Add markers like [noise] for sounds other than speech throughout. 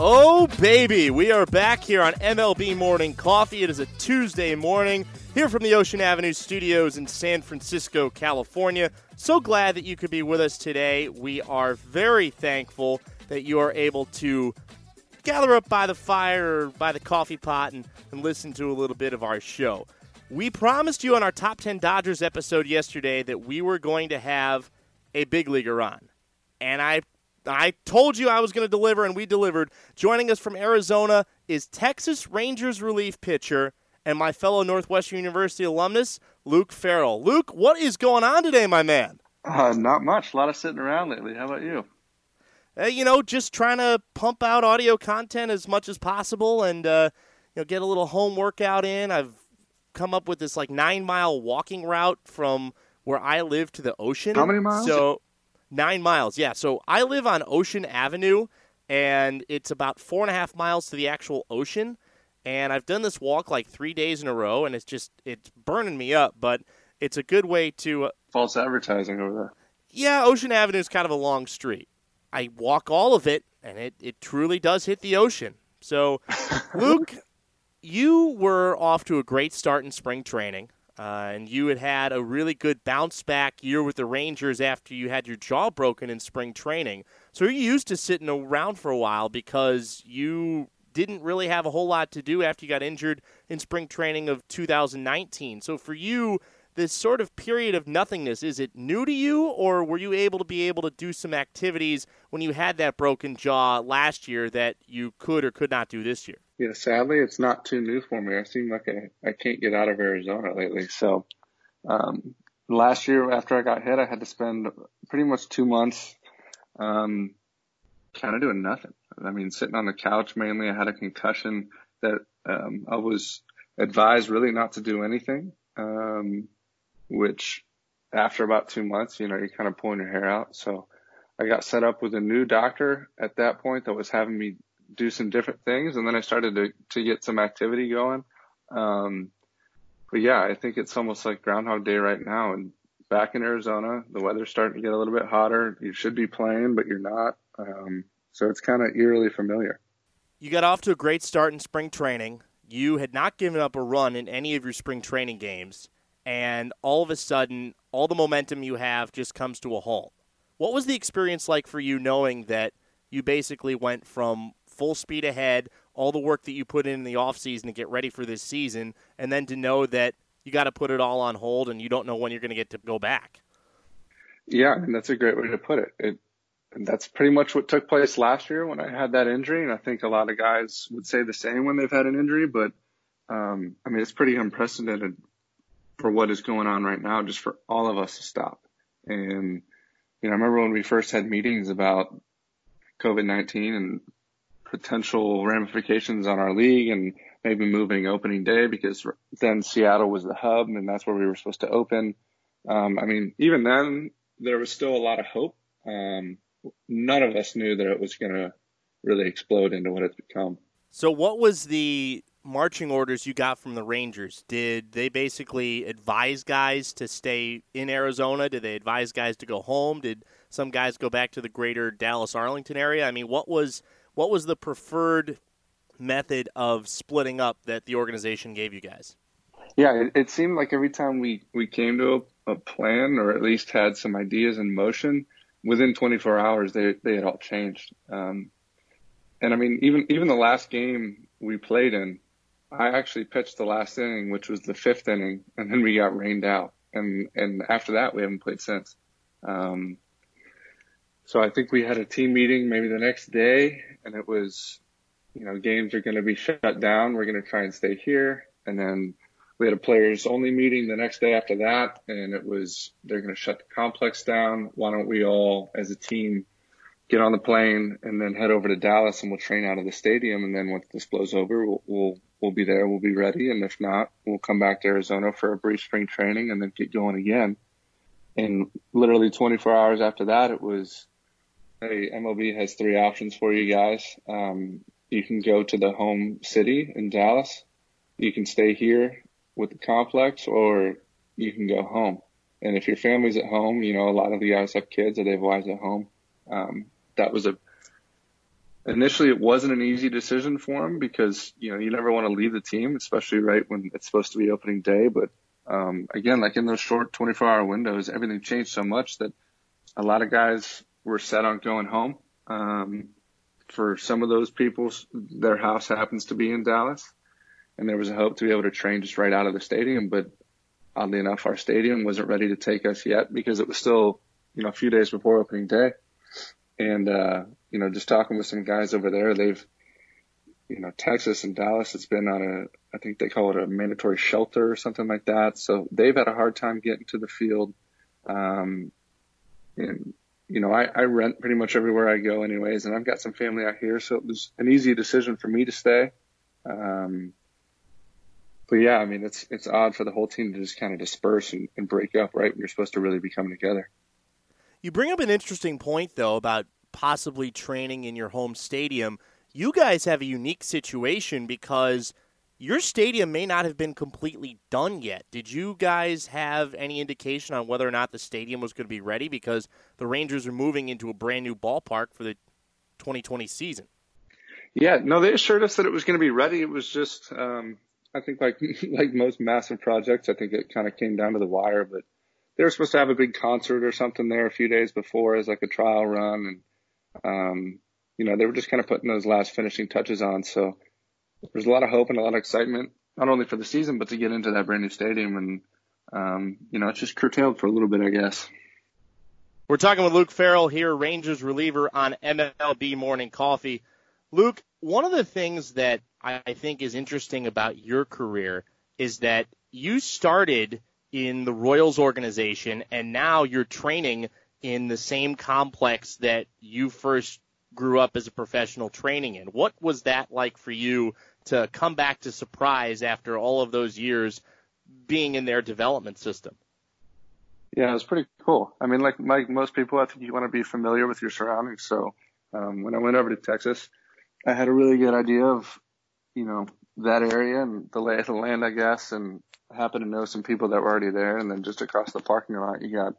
Oh, baby. We are back here on MLB Morning Coffee. It is a Tuesday morning here from the Ocean Avenue studios in San Francisco, California. So glad that you could be with us today. We are very thankful that you are able to gather up by the fire or by the coffee pot and, and listen to a little bit of our show. We promised you on our Top 10 Dodgers episode yesterday that we were going to have a big leaguer on. And I I told you I was going to deliver, and we delivered. Joining us from Arizona is Texas Rangers relief pitcher and my fellow Northwestern University alumnus, Luke Farrell. Luke, what is going on today, my man? Uh, not much. A lot of sitting around lately. How about you? Uh, you know, just trying to pump out audio content as much as possible and uh, you know get a little home workout in. I've come up with this like nine mile walking route from where I live to the ocean. How many miles? So Nine miles, yeah. So I live on Ocean Avenue, and it's about four and a half miles to the actual ocean. And I've done this walk like three days in a row, and it's just it's burning me up. But it's a good way to uh, false advertising over there. Yeah, Ocean Avenue is kind of a long street. I walk all of it, and it it truly does hit the ocean. So, [laughs] Luke, you were off to a great start in spring training. Uh, and you had had a really good bounce back year with the Rangers after you had your jaw broken in spring training. So you're used to sitting around for a while because you didn't really have a whole lot to do after you got injured in spring training of 2019. So for you, this sort of period of nothingness, is it new to you, or were you able to be able to do some activities when you had that broken jaw last year that you could or could not do this year? Yeah, sadly, it's not too new for me. I seem like I, I can't get out of Arizona lately. So, um, last year after I got hit, I had to spend pretty much two months, um, kind of doing nothing. I mean, sitting on the couch mainly. I had a concussion that, um, I was advised really not to do anything. Um, which after about two months, you know, you're kind of pulling your hair out. So I got set up with a new doctor at that point that was having me do some different things, and then I started to to get some activity going. Um, but yeah, I think it's almost like Groundhog Day right now. And back in Arizona, the weather's starting to get a little bit hotter. You should be playing, but you're not. Um, so it's kind of eerily familiar. You got off to a great start in spring training. You had not given up a run in any of your spring training games, and all of a sudden, all the momentum you have just comes to a halt. What was the experience like for you knowing that you basically went from full speed ahead, all the work that you put in, in the offseason to get ready for this season, and then to know that you got to put it all on hold and you don't know when you're going to get to go back. Yeah, and that's a great way to put it. It that's pretty much what took place last year when I had that injury, and I think a lot of guys would say the same when they've had an injury. But um, I mean, it's pretty unprecedented for what is going on right now, just for all of us to stop. And you know, I remember when we first had meetings about COVID nineteen and potential ramifications on our league and maybe moving opening day because then Seattle was the hub and that's where we were supposed to open. Um, I mean, even then there was still a lot of hope. Um, none of us knew that it was going to really explode into what it's become. So, what was the marching orders you got from the Rangers? Did they basically advise guys to stay in Arizona? Did they advise guys to go home? Did some guys go back to the greater Dallas Arlington area? I mean, what was what was the preferred method of splitting up that the organization gave you guys? Yeah, it, it seemed like every time we, we came to a, a, plan or at least had some ideas in motion, within 24 hours they, they had all changed. Um, and I mean, even even the last game we played in, I actually pitched the last inning, which was the fifth inning, and then we got rained out. And and after that, we haven't played since. Um, so I think we had a team meeting maybe the next day, and it was, you know, games are going to be shut down. We're going to try and stay here. And then we had a players only meeting the next day after that, and it was they're going to shut the complex down. Why don't we all, as a team, get on the plane and then head over to Dallas, and we'll train out of the stadium. And then once this blows over, we'll we'll, we'll be there. We'll be ready. And if not, we'll come back to Arizona for a brief spring training and then get going again. And literally 24 hours after that, it was Hey, MLB has three options for you guys. Um, you can go to the home city in Dallas. You can stay here with the complex or you can go home. And if your family's at home, you know, a lot of the guys have kids or they have wives at home. Um, that was a initially it wasn't an easy decision for him because you know you never want to leave the team, especially right when it's supposed to be opening day. But um, again, like in those short 24 hour windows, everything changed so much that a lot of guys were set on going home. Um, for some of those people, their house happens to be in Dallas, and there was a hope to be able to train just right out of the stadium. But oddly enough, our stadium wasn't ready to take us yet because it was still, you know, a few days before opening day. And, uh, you know, just talking with some guys over there, they've, you know, Texas and Dallas has been on a, I think they call it a mandatory shelter or something like that. So they've had a hard time getting to the field. Um, and, you know, I, I rent pretty much everywhere I go anyways, and I've got some family out here. So it was an easy decision for me to stay. Um, but yeah, I mean, it's, it's odd for the whole team to just kind of disperse and, and break up right when you're supposed to really be coming together. You bring up an interesting point, though, about possibly training in your home stadium. You guys have a unique situation because your stadium may not have been completely done yet. Did you guys have any indication on whether or not the stadium was going to be ready? Because the Rangers are moving into a brand new ballpark for the 2020 season. Yeah, no, they assured us that it was going to be ready. It was just, um, I think, like [laughs] like most massive projects, I think it kind of came down to the wire. But they were supposed to have a big concert or something there a few days before as like a trial run, and um, you know, they were just kind of putting those last finishing touches on. So there's a lot of hope and a lot of excitement, not only for the season, but to get into that brand new stadium. And, um, you know, it's just curtailed for a little bit, I guess. We're talking with Luke Farrell here, Rangers reliever on MLB Morning Coffee. Luke, one of the things that I think is interesting about your career is that you started in the Royals organization and now you're training in the same complex that you first grew up as a professional training in. What was that like for you to come back to Surprise after all of those years being in their development system? Yeah, it was pretty cool. I mean, like like most people, I think you want to be familiar with your surroundings. So um, when I went over to Texas, I had a really good idea of, you know, that area and the lay of the land, I guess, and happened to know some people that were already there. And then just across the parking lot, you got,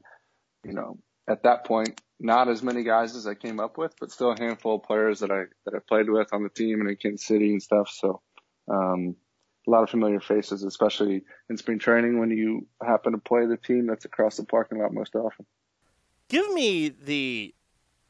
you know, at that point, not as many guys as I came up with, but still a handful of players that I that I played with on the team and in Kansas City and stuff. So um, a lot of familiar faces, especially in spring training when you happen to play the team that's across the parking lot most often. Give me the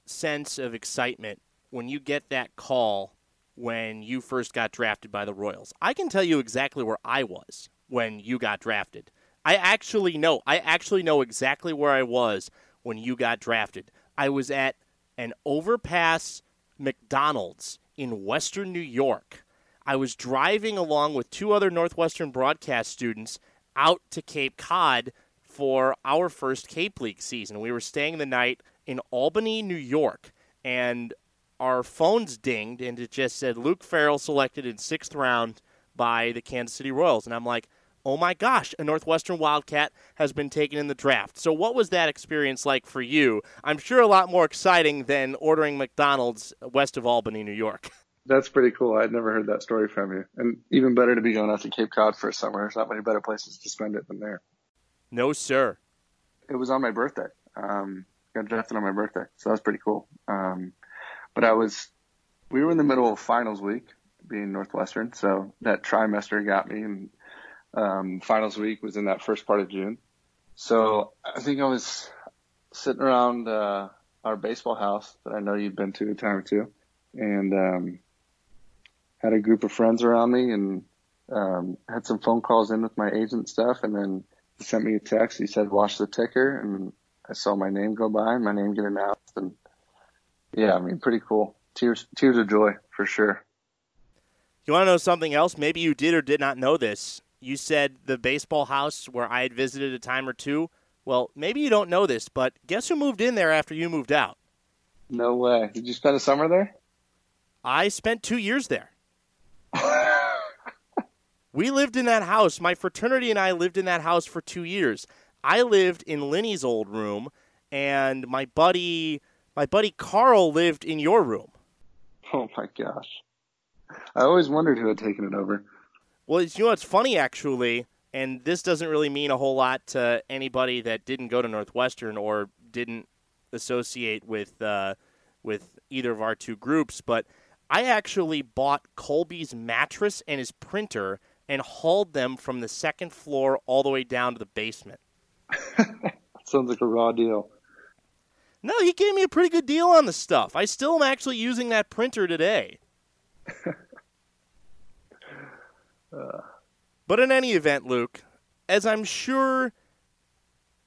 sense of excitement when you get that call when you first got drafted by the Royals. I can tell you exactly where I was when you got drafted. I actually know. I actually know exactly where I was when you got drafted. I was at an overpass McDonald's in Western New York I was driving along with two other Northwestern broadcast students out to Cape Cod for our first Cape League season. We were staying the night in Albany, New York, and our phones dinged, and it just said Luke Farrell selected in sixth round by the Kansas City Royals. And I'm like, oh my gosh, a Northwestern Wildcat has been taken in the draft. So, what was that experience like for you? I'm sure a lot more exciting than ordering McDonald's west of Albany, New York. [laughs] That's pretty cool. I'd never heard that story from you. And even better to be going out to Cape Cod for a summer. There's not many better places to spend it than there. No, sir. It was on my birthday. Um, got drafted on my birthday. So that was pretty cool. Um, but I was, we were in the middle of finals week being Northwestern. So that trimester got me and, um, finals week was in that first part of June. So I think I was sitting around, uh, our baseball house that I know you've been to a time or two. And, um, had a group of friends around me and um, had some phone calls in with my agent stuff, and then he sent me a text. He said, "Watch the ticker," and I saw my name go by and my name get announced, and yeah, I mean, pretty cool. Tears, tears of joy for sure. You want to know something else? Maybe you did or did not know this. You said the baseball house where I had visited a time or two. Well, maybe you don't know this, but guess who moved in there after you moved out? No way. Did you spend a summer there? I spent two years there. [laughs] we lived in that house. My fraternity and I lived in that house for two years. I lived in Lenny's old room, and my buddy, my buddy Carl lived in your room. Oh my gosh! I always wondered who had taken it over. Well, you know what's funny actually, and this doesn't really mean a whole lot to anybody that didn't go to Northwestern or didn't associate with uh, with either of our two groups, but I actually bought Colby's mattress and his printer and hauled them from the second floor all the way down to the basement. [laughs] Sounds like a raw deal. No, he gave me a pretty good deal on the stuff. I still am actually using that printer today. [laughs] But in any event, Luke, as I'm sure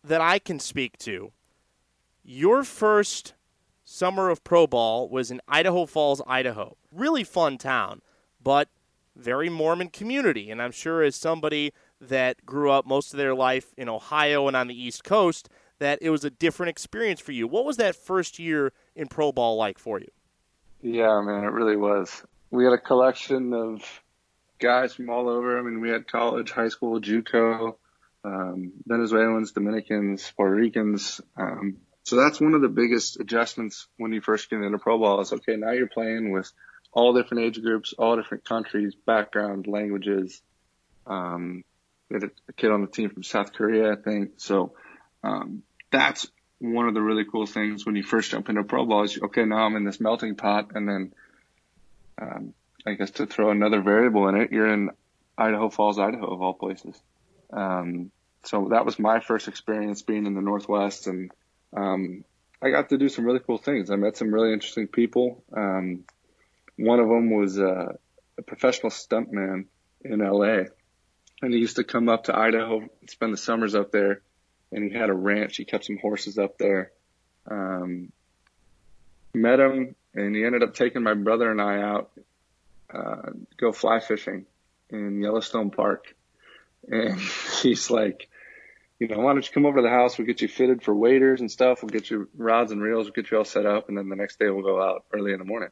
that I can speak to, your first summer of pro ball was in Idaho Falls, Idaho. Really fun town, but very Mormon community. And I'm sure as somebody that grew up most of their life in Ohio and on the East Coast, that it was a different experience for you. What was that first year in pro ball like for you? Yeah, man, it really was. We had a collection of guys from all over. I mean, we had college, high school, JUCO, um, Venezuelans, Dominicans, Puerto Ricans. Um, so that's one of the biggest adjustments when you first get into pro ball is okay, now you're playing with all different age groups, all different countries, background, languages. Um, we had a kid on the team from South Korea, I think. So, um, that's one of the really cool things when you first jump into pro ball is okay, now I'm in this melting pot, and then um, I guess to throw another variable in it, you're in Idaho Falls, Idaho, of all places. Um, so that was my first experience being in the Northwest, and um, I got to do some really cool things. I met some really interesting people. Um, one of them was uh, a professional stuntman in LA, and he used to come up to Idaho spend the summers up there and he had a ranch. He kept some horses up there. Um, met him, and he ended up taking my brother and I out uh, go fly fishing in Yellowstone Park. And [laughs] he's like, you know, why don't you come over to the house? We'll get you fitted for waders and stuff. We'll get you rods and reels. We'll get you all set up. And then the next day we'll go out early in the morning.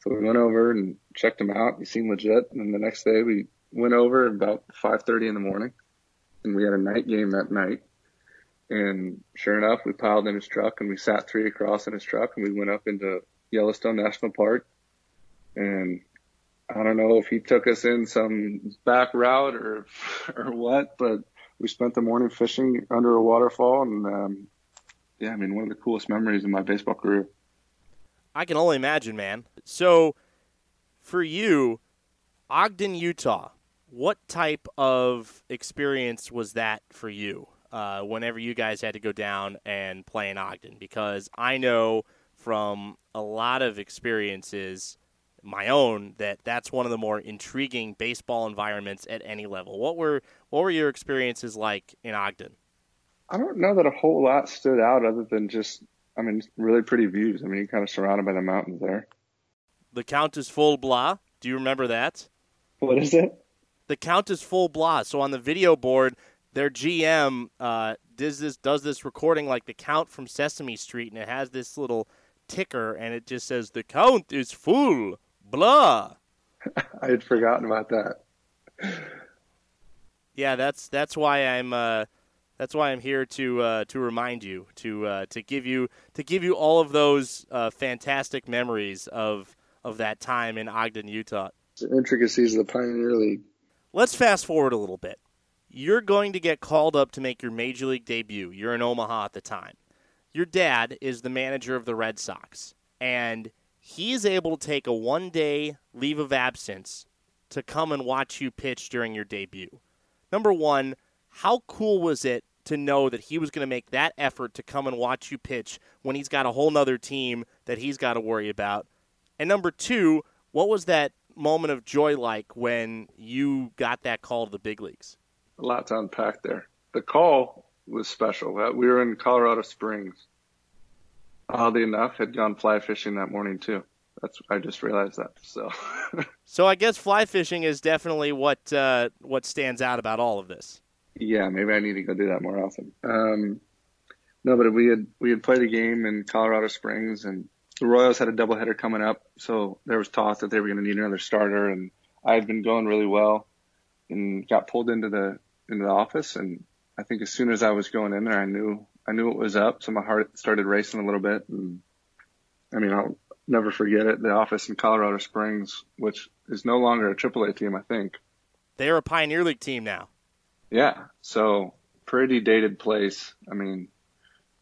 So we went over and checked him out. He seemed legit. And then the next day we went over about 5.30 in the morning and we had a night game that night. And sure enough, we piled in his truck and we sat three across in his truck and we went up into Yellowstone National Park. And I don't know if he took us in some back route or [laughs] or what, but we spent the morning fishing under a waterfall and um, yeah, I mean one of the coolest memories in my baseball career. I can only imagine, man. So for you, Ogden, Utah, what type of experience was that for you? uh, whenever you guys had to go down and play in Ogden because I know from a lot of experiences my own that that's one of the more intriguing baseball environments at any level. What were what were your experiences like in Ogden? I don't know that a whole lot stood out other than just I mean really pretty views. I mean you're kind of surrounded by the mountains there. The count is Full Blah. Do you remember that? What is it? The count is Full Blah. So on the video board, their GM uh, does this does this recording like the count from Sesame Street, and it has this little ticker, and it just says the count is full. Blah. [laughs] I had forgotten about that. Yeah, that's that's why I'm uh, that's why I'm here to uh, to remind you to uh, to give you to give you all of those uh, fantastic memories of of that time in Ogden, Utah. The intricacies of the Pioneer League. Let's fast forward a little bit you're going to get called up to make your major league debut. You're in Omaha at the time. Your dad is the manager of the Red Sox, and he is able to take a one day leave of absence to come and watch you pitch during your debut. Number one, how cool was it to know that he was going to make that effort to come and watch you pitch when he's got a whole nother team that he's got to worry about? And number two, what was that moment of joy like when you got that call to the big leagues? a lot to unpack there. The call was special. Uh, we were in Colorado Springs. Oddly enough, had gone fly fishing that morning too. That's I just realized that. So, [laughs] so I guess fly fishing is definitely what uh, what stands out about all of this. Yeah, maybe I need to go do that more often. Um, no, but we had we had played a game in Colorado Springs, and the Royals had a doubleheader coming up, so there was talk that they were going to need another starter, and I had been going really well, and got pulled into the into the office, and I think as soon as I was going in there, I knew I knew it was up, so my heart started racing a little bit. And I mean, I'll never forget it. The office in Colorado Springs, which is no longer a AAA team, I think. They're a Pioneer League team now. Yeah, so pretty dated place. I mean,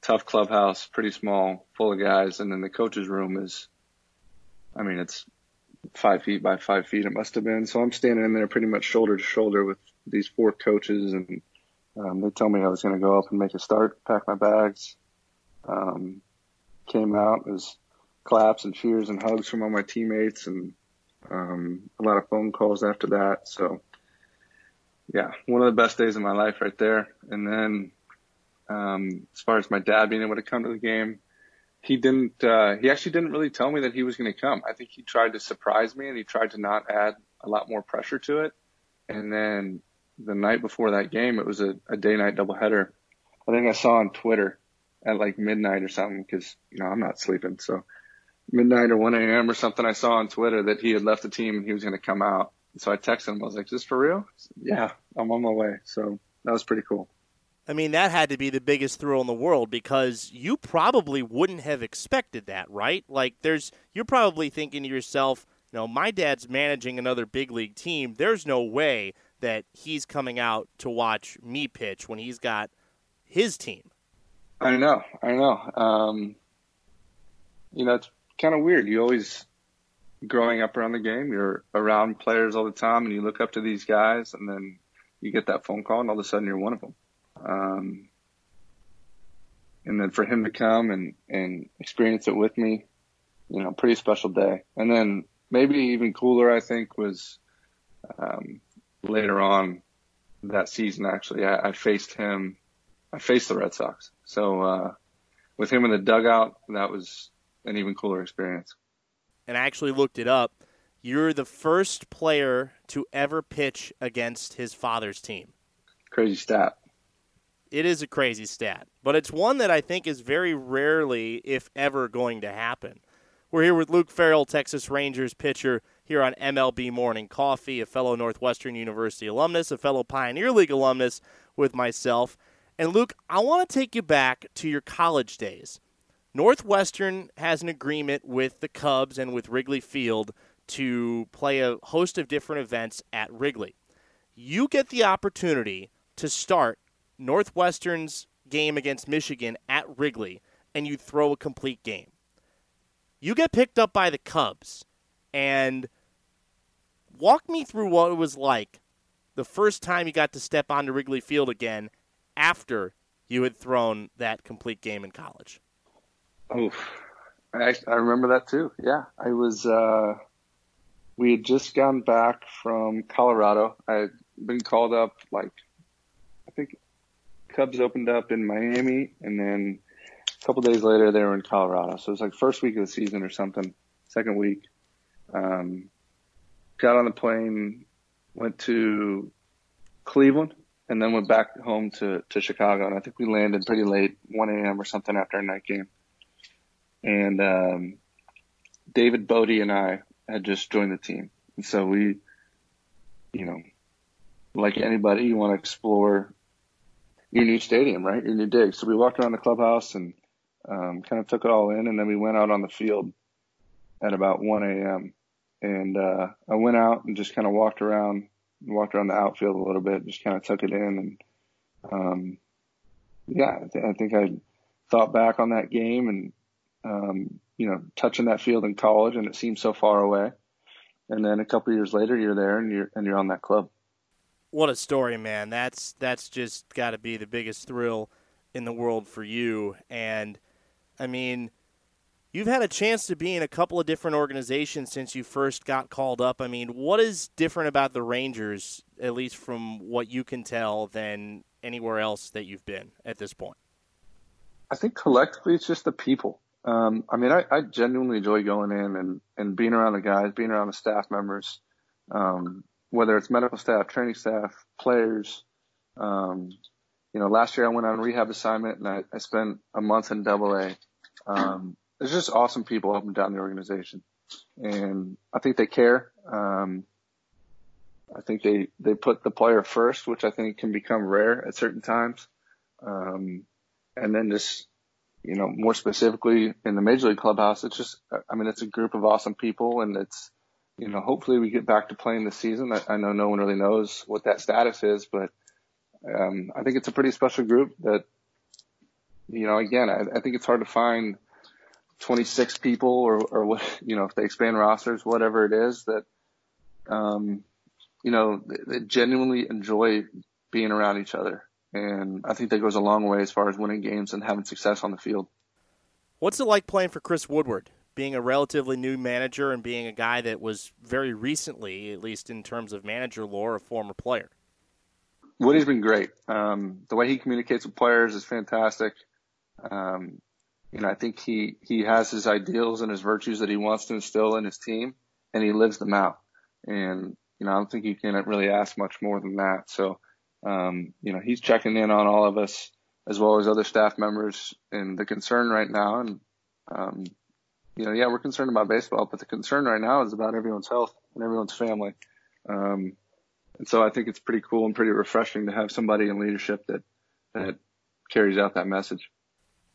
tough clubhouse, pretty small, full of guys, and then the coach's room is, I mean, it's five feet by five feet. It must have been. So I'm standing in there pretty much shoulder to shoulder with these four coaches, and um, they told me I was going to go up and make a start, pack my bags. Um, came out, it was claps and cheers and hugs from all my teammates, and um, a lot of phone calls after that. So, yeah, one of the best days of my life right there. And then, um, as far as my dad being able to come to the game, he didn't, uh, he actually didn't really tell me that he was going to come. I think he tried to surprise me and he tried to not add a lot more pressure to it. And then the night before that game, it was a, a day night doubleheader. I think I saw on Twitter at like midnight or something because, you know, I'm not sleeping. So midnight or 1 a.m. or something, I saw on Twitter that he had left the team and he was going to come out. So I texted him. I was like, "Is this for real?" Said, yeah, I'm on my way. So that was pretty cool. I mean, that had to be the biggest thrill in the world because you probably wouldn't have expected that, right? Like, there's you're probably thinking to yourself, you know, my dad's managing another big league team. There's no way that he's coming out to watch me pitch when he's got his team. I know, I know. Um, you know, it's kind of weird. You always, growing up around the game, you're around players all the time, and you look up to these guys, and then you get that phone call, and all of a sudden you're one of them. Um, and then for him to come and and experience it with me, you know, pretty special day. And then maybe even cooler, I think, was um, later on that season. Actually, I, I faced him. I faced the Red Sox. So uh, with him in the dugout, that was an even cooler experience. And I actually looked it up. You're the first player to ever pitch against his father's team. Crazy stat. It is a crazy stat, but it's one that I think is very rarely, if ever, going to happen. We're here with Luke Farrell, Texas Rangers pitcher, here on MLB Morning Coffee, a fellow Northwestern University alumnus, a fellow Pioneer League alumnus with myself. And Luke, I want to take you back to your college days. Northwestern has an agreement with the Cubs and with Wrigley Field to play a host of different events at Wrigley. You get the opportunity to start Northwestern's game against Michigan at Wrigley and you throw a complete game. You get picked up by the Cubs and walk me through what it was like the first time you got to step onto Wrigley Field again after you had thrown that complete game in college. Oof. I, I remember that too. Yeah. I was, uh, we had just gone back from Colorado. I had been called up like, I think Cubs opened up in Miami and then a couple days later they were in Colorado. So it was like first week of the season or something, second week. Um, got on the plane, went to Cleveland and then went back home to, to Chicago. And I think we landed pretty late, 1 a.m. or something after a night game and um, David Bote and I had just joined the team, and so we, you know, like anybody, you want to explore your new stadium, right? Your new dig. So we walked around the clubhouse and um, kind of took it all in, and then we went out on the field at about 1 a.m. And uh, I went out and just kind of walked around, walked around the outfield a little bit, just kind of took it in, and um, yeah, I, th- I think I thought back on that game and um, you know, touching that field in college and it seems so far away. And then a couple years later, you're there and you're and you're on that club. What a story, man! That's that's just got to be the biggest thrill in the world for you. And I mean, you've had a chance to be in a couple of different organizations since you first got called up. I mean, what is different about the Rangers, at least from what you can tell, than anywhere else that you've been at this point? I think collectively, it's just the people. Um, I mean, I, I genuinely enjoy going in and, and being around the guys, being around the staff members, um, whether it's medical staff, training staff, players. Um, you know, last year I went on rehab assignment and I, I spent a month in double A. Um, there's just awesome people up and down the organization. And I think they care. Um, I think they, they put the player first, which I think can become rare at certain times. Um, and then just you know, more specifically in the major league clubhouse, it's just, I mean, it's a group of awesome people and it's, you know, hopefully we get back to playing this season. I, I know no one really knows what that status is, but, um, I think it's a pretty special group that, you know, again, I, I think it's hard to find 26 people or, or what, you know, if they expand rosters, whatever it is that, um, you know, they, they genuinely enjoy being around each other. And I think that goes a long way as far as winning games and having success on the field. What's it like playing for Chris Woodward? Being a relatively new manager and being a guy that was very recently, at least in terms of manager lore, a former player. Woody's been great. Um, the way he communicates with players is fantastic. Um, you know, I think he, he has his ideals and his virtues that he wants to instill in his team and he lives them out. And, you know, I don't think you can really ask much more than that. So, um, you know, he's checking in on all of us as well as other staff members and the concern right now. And, um, you know, yeah, we're concerned about baseball, but the concern right now is about everyone's health and everyone's family. Um, and so I think it's pretty cool and pretty refreshing to have somebody in leadership that, that carries out that message.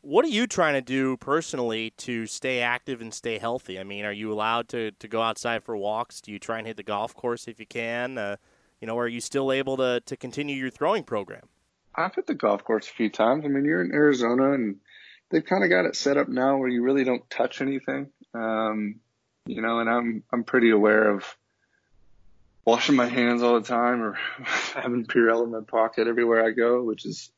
What are you trying to do personally to stay active and stay healthy? I mean, are you allowed to, to go outside for walks? Do you try and hit the golf course if you can? Uh, you know, are you still able to, to continue your throwing program? I've hit the golf course a few times. I mean, you're in Arizona and they've kind of got it set up now where you really don't touch anything. Um, you know, and I'm, I'm pretty aware of washing my hands all the time or [laughs] having Purell in my pocket everywhere I go, which is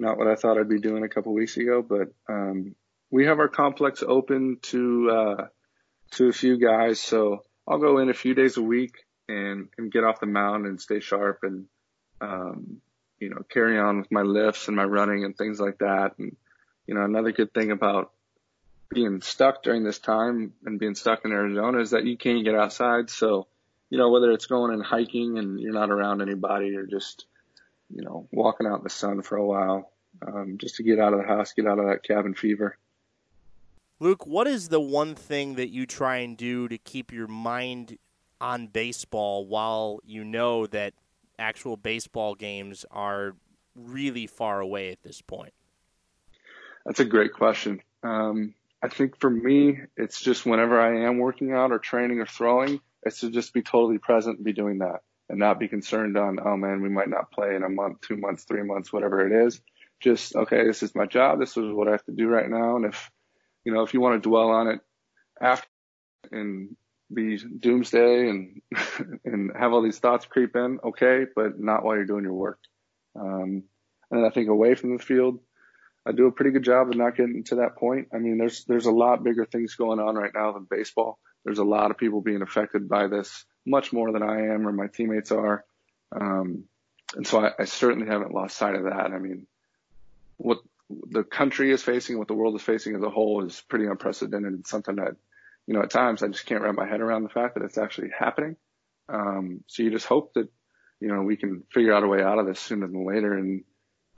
not what I thought I'd be doing a couple weeks ago, but um, we have our complex open to uh, to a few guys, so I'll go in a few days a week and and get off the mound and stay sharp and um, you know carry on with my lifts and my running and things like that. And you know another good thing about being stuck during this time and being stuck in Arizona is that you can't get outside. So you know whether it's going and hiking and you're not around anybody or just you know, walking out in the sun for a while, um, just to get out of the house, get out of that cabin fever. Luke, what is the one thing that you try and do to keep your mind on baseball while you know that actual baseball games are really far away at this point? That's a great question. Um, I think for me, it's just whenever I am working out or training or throwing, it's to just be totally present and be doing that and not be concerned on, oh man, we might not play in a month, two months, three months, whatever it is. Just, okay, this is my job. This is what I have to do right now. And if, you know, if you want to dwell on it after and be doomsday and, [laughs] and have all these thoughts creep in, okay, but not while you're doing your work. Um, and I think away from the field, I do a pretty good job of not getting to that point. I mean, there's, there's a lot bigger things going on right now than baseball. There's a lot of people being affected by this much more than I am or my teammates are. Um, and so I, I certainly haven't lost sight of that. I mean, what the country is facing, what the world is facing as a whole is pretty unprecedented and something that, you know, at times I just can't wrap my head around the fact that it's actually happening. Um, so you just hope that, you know, we can figure out a way out of this sooner than later and,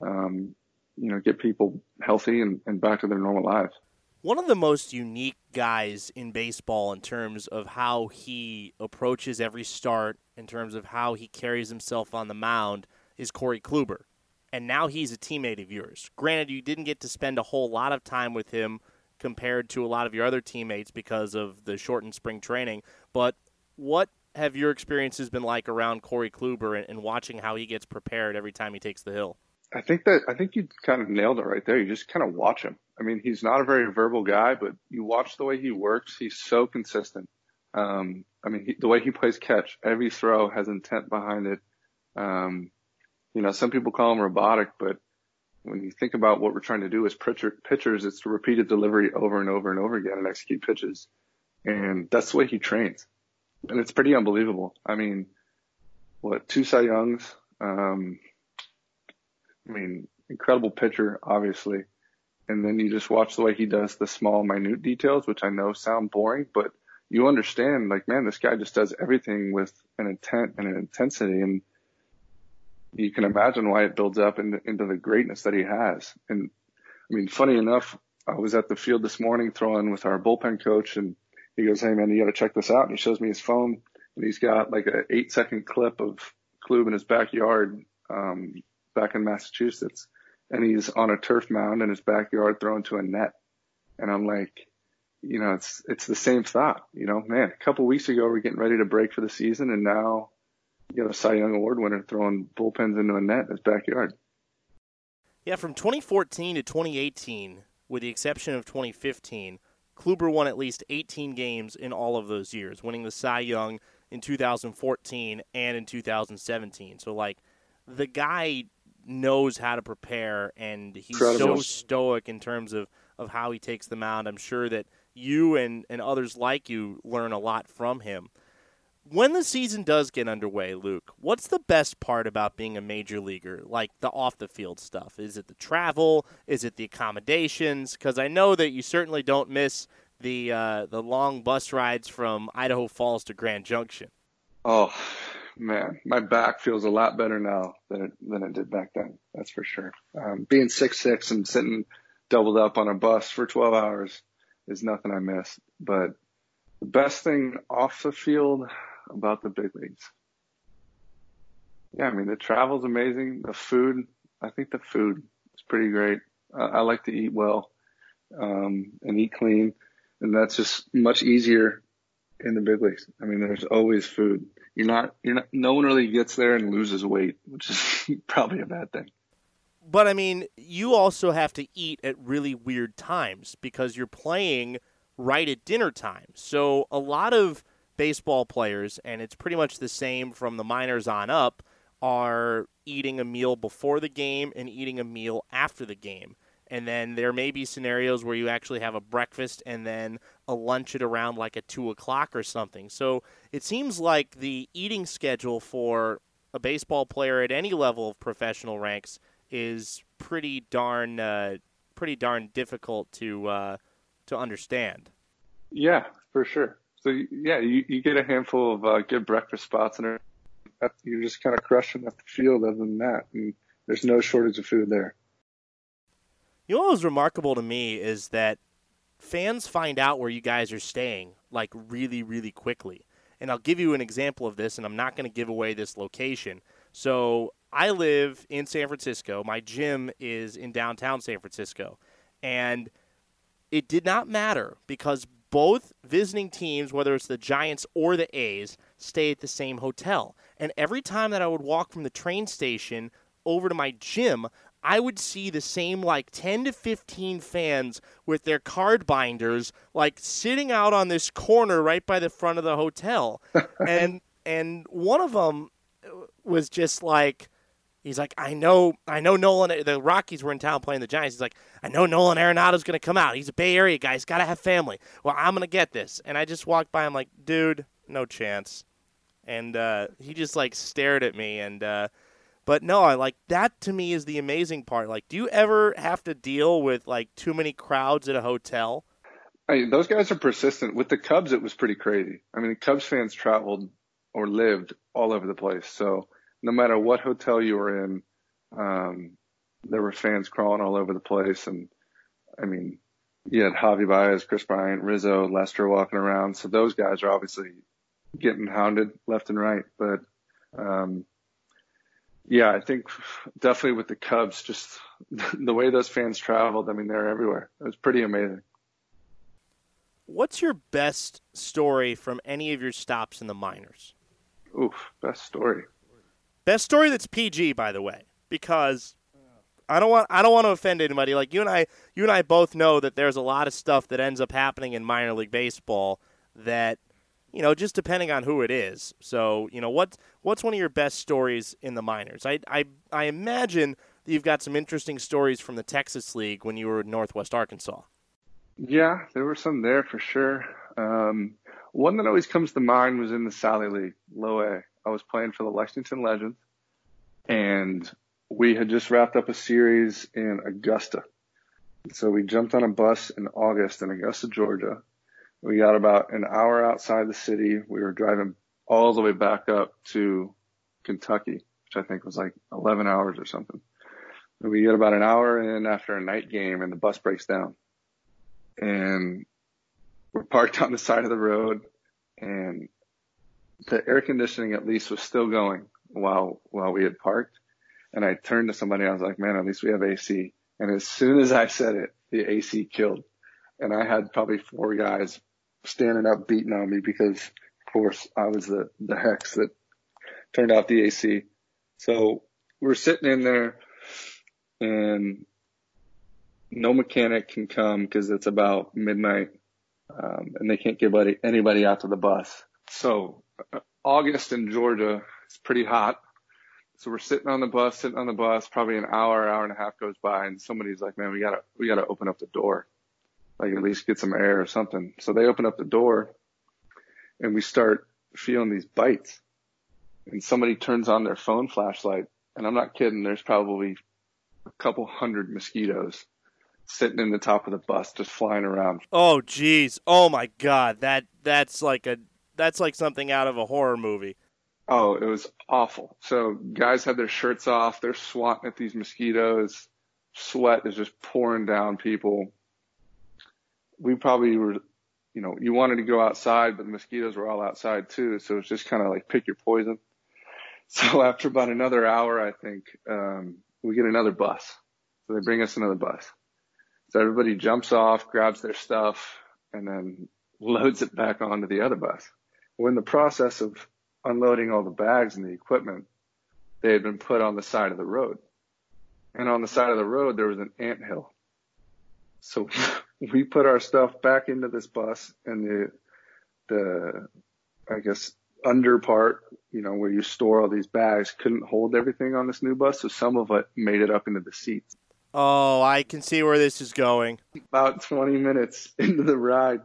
um, you know, get people healthy and, and back to their normal lives one of the most unique guys in baseball in terms of how he approaches every start, in terms of how he carries himself on the mound, is Corey Kluber. And now he's a teammate of yours. Granted, you didn't get to spend a whole lot of time with him compared to a lot of your other teammates because of the shortened spring training. But what have your experiences been like around Corey Kluber and, and watching how he gets prepared every time he takes the hill? I think that I think you kind of nailed it right there. You just kind of watch him. I mean, he's not a very verbal guy, but you watch the way he works. He's so consistent. Um, I mean, he, the way he plays catch, every throw has intent behind it. Um, you know, some people call him robotic, but when you think about what we're trying to do as pitcher, pitchers, it's repeated delivery over and over and over again and execute pitches. And that's the way he trains. And it's pretty unbelievable. I mean, what, two Cy Youngs, um, I mean, incredible pitcher, obviously. And then you just watch the way he does the small, minute details, which I know sound boring, but you understand, like, man, this guy just does everything with an intent and an intensity. And you can imagine why it builds up into, into the greatness that he has. And I mean, funny enough, I was at the field this morning throwing with our bullpen coach and he goes, Hey man, you got to check this out. And he shows me his phone and he's got like an eight second clip of Klub in his backyard. Um, back in Massachusetts and he's on a turf mound in his backyard throwing to a net. And I'm like, you know, it's, it's the same thought, you know, man, a couple weeks ago, we're getting ready to break for the season. And now you know, a Cy Young Award winner throwing bullpens into a net in his backyard. Yeah. From 2014 to 2018, with the exception of 2015, Kluber won at least 18 games in all of those years, winning the Cy Young in 2014 and in 2017. So, like, the guy knows how to prepare, and he's Incredible. so stoic in terms of, of how he takes the mound. I'm sure that you and, and others like you learn a lot from him. When the season does get underway, Luke, what's the best part about being a major leaguer? Like the off the field stuff? Is it the travel? Is it the accommodations? Because I know that you certainly don't miss the uh, the long bus rides from Idaho Falls to Grand Junction. Oh man, my back feels a lot better now than it, than it did back then. That's for sure. Um, being six six and sitting doubled up on a bus for 12 hours is nothing I miss. But the best thing off the field, about the big leagues. Yeah, I mean the travel's amazing. The food, I think the food is pretty great. Uh, I like to eat well um, and eat clean, and that's just much easier in the big leagues. I mean, there's always food. You're not, you're not. No one really gets there and loses weight, which is [laughs] probably a bad thing. But I mean, you also have to eat at really weird times because you're playing right at dinner time. So a lot of baseball players, and it's pretty much the same from the minors on up, are eating a meal before the game and eating a meal after the game. And then there may be scenarios where you actually have a breakfast and then a lunch at around like a 2 o'clock or something. So it seems like the eating schedule for a baseball player at any level of professional ranks is pretty darn uh, pretty darn difficult to uh, to understand. Yeah, for sure. So yeah, you, you get a handful of uh, good breakfast spots, and you're just kind of crushing at the field. Other than that, and there's no shortage of food there. You know what was remarkable to me is that fans find out where you guys are staying like really, really quickly. And I'll give you an example of this, and I'm not going to give away this location. So I live in San Francisco. My gym is in downtown San Francisco. And it did not matter because both visiting teams, whether it's the Giants or the A's, stay at the same hotel. And every time that I would walk from the train station over to my gym, I would see the same like 10 to 15 fans with their card binders like sitting out on this corner right by the front of the hotel. [laughs] and and one of them was just like He's like, I know, I know Nolan. The Rockies were in town playing the Giants. He's like, I know Nolan Arenado's going to come out. He's a Bay Area guy. He's got to have family. Well, I'm going to get this. And I just walked by. I'm like, dude, no chance. And uh, he just like stared at me. And uh, but no, I like that. To me, is the amazing part. Like, do you ever have to deal with like too many crowds at a hotel? I mean, those guys are persistent. With the Cubs, it was pretty crazy. I mean, Cubs fans traveled or lived all over the place. So no matter what hotel you were in, um, there were fans crawling all over the place. And I mean, you had Javi Baez, Kris Bryant, Rizzo, Lester walking around. So those guys are obviously getting hounded left and right. But, um, yeah, I think definitely with the Cubs, just [laughs] the way those fans traveled, I mean, they're everywhere. It was pretty amazing. What's your best story from any of your stops in the minors? Oof, best story. Best story that's PG, by the way, because I don't want I don't want to offend anybody. Like you and I, you and I both know that there's a lot of stuff that ends up happening in minor league baseball that you know just depending on who it is. So you know what what's one of your best stories in the minors? I I I imagine that you've got some interesting stories from the Texas League when you were in Northwest Arkansas. Yeah, there were some there for sure. Um, one that always comes to mind was in the Sally League, low A. I was playing for the Lexington Legends, and we had just wrapped up a series in Augusta. So we jumped on a bus in August in Augusta, Georgia. We got about an hour outside the city. We were driving all the way back up to Kentucky, which I think was like 11 hours or something. And we get about an hour in after a night game and the bus breaks down. And we're parked on the side of the road and the air conditioning at least was still going while while we had parked. And I turned to somebody. I was like, "Man, at least we have AC." And as soon as I said it, the AC killed, and I had probably four guys standing up beating on me because, of course, I was the the hex that turned off the AC. So we're sitting in there, and no mechanic can come because it's about midnight, um, and they can't get anybody, anybody out to the bus. So uh, August in Georgia, it's pretty hot. So we're sitting on the bus, sitting on the bus, probably an hour, hour and a half goes by and somebody's like, man, we gotta, we gotta open up the door. Like at least get some air or something. So they open up the door and we start feeling these bites and somebody turns on their phone flashlight and I'm not kidding. There's probably a couple hundred mosquitoes sitting in the top of the bus, just flying around. Oh, geez. Oh my God. That that's like a that's like something out of a horror movie. Oh, it was awful. So guys had their shirts off. They're swatting at these mosquitoes. Sweat is just pouring down people. We probably were, you know, you wanted to go outside, but the mosquitoes were all outside too. So it's just kind of like pick your poison. [laughs] So after about another hour, I think, um, we get another bus. So they bring us another bus. So everybody jumps off, grabs their stuff, and then [laughs] loads it back onto the other bus. We're in the process of unloading all the bags and the equipment. They had been put on the side of the road. And on the side of the road, there was an ant hill. So [laughs] we put our stuff back into this bus and the, the, I guess, under part, you know, where you store all these bags couldn't hold everything on this new bus. So some of it made it up into the seats. Oh, I can see where this is going. About 20 minutes [laughs] into the ride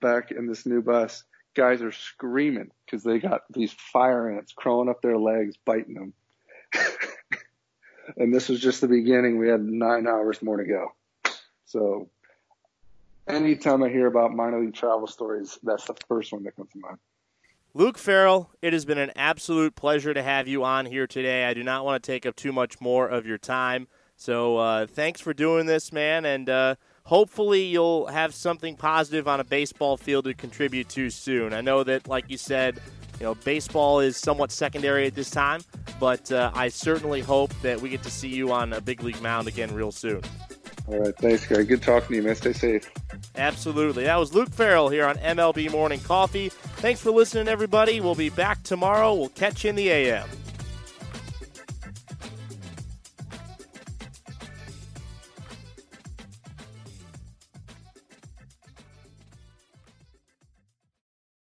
back in this new bus, guys are screaming because they got these fire ants crawling up their legs, biting them. [laughs] and this was just the beginning. We had nine hours more to go. So anytime I hear about minor league travel stories, that's the first one that comes to mind. Luke Farrell, it has been an absolute pleasure to have you on here today. I do not want to take up too much more of your time. So uh, thanks for doing this, man, and uh, hopefully you'll have something positive on a baseball field to contribute to soon. I know that, like you said, you know baseball is somewhat secondary at this time, but uh, I certainly hope that we get to see you on a big league mound again real soon. All right, thanks, guy. Good talking to you, man. Stay safe. Absolutely. That was Luke Farrell here on MLB Morning Coffee. Thanks for listening, everybody. We'll be back tomorrow. We'll catch you in the AM.